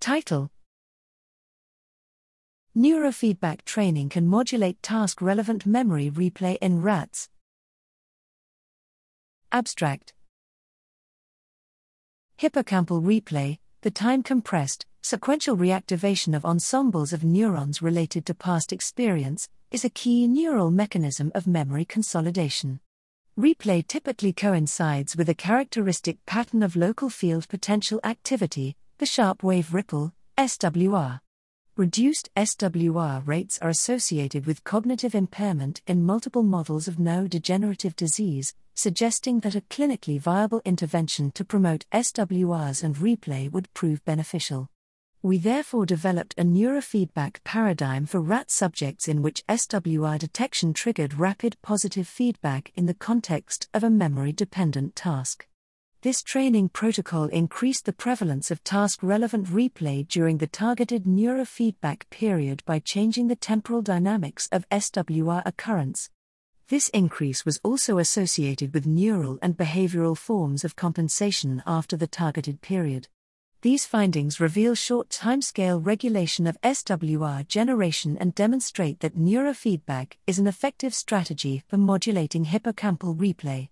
Title Neurofeedback training can modulate task relevant memory replay in rats. Abstract Hippocampal replay, the time compressed, sequential reactivation of ensembles of neurons related to past experience, is a key neural mechanism of memory consolidation. Replay typically coincides with a characteristic pattern of local field potential activity, the sharp wave ripple, SWR. Reduced SWR rates are associated with cognitive impairment in multiple models of neurodegenerative disease, suggesting that a clinically viable intervention to promote SWRs and replay would prove beneficial. We therefore developed a neurofeedback paradigm for rat subjects in which SWR detection triggered rapid positive feedback in the context of a memory dependent task. This training protocol increased the prevalence of task relevant replay during the targeted neurofeedback period by changing the temporal dynamics of SWR occurrence. This increase was also associated with neural and behavioral forms of compensation after the targeted period. These findings reveal short timescale regulation of SWR generation and demonstrate that neurofeedback is an effective strategy for modulating hippocampal replay.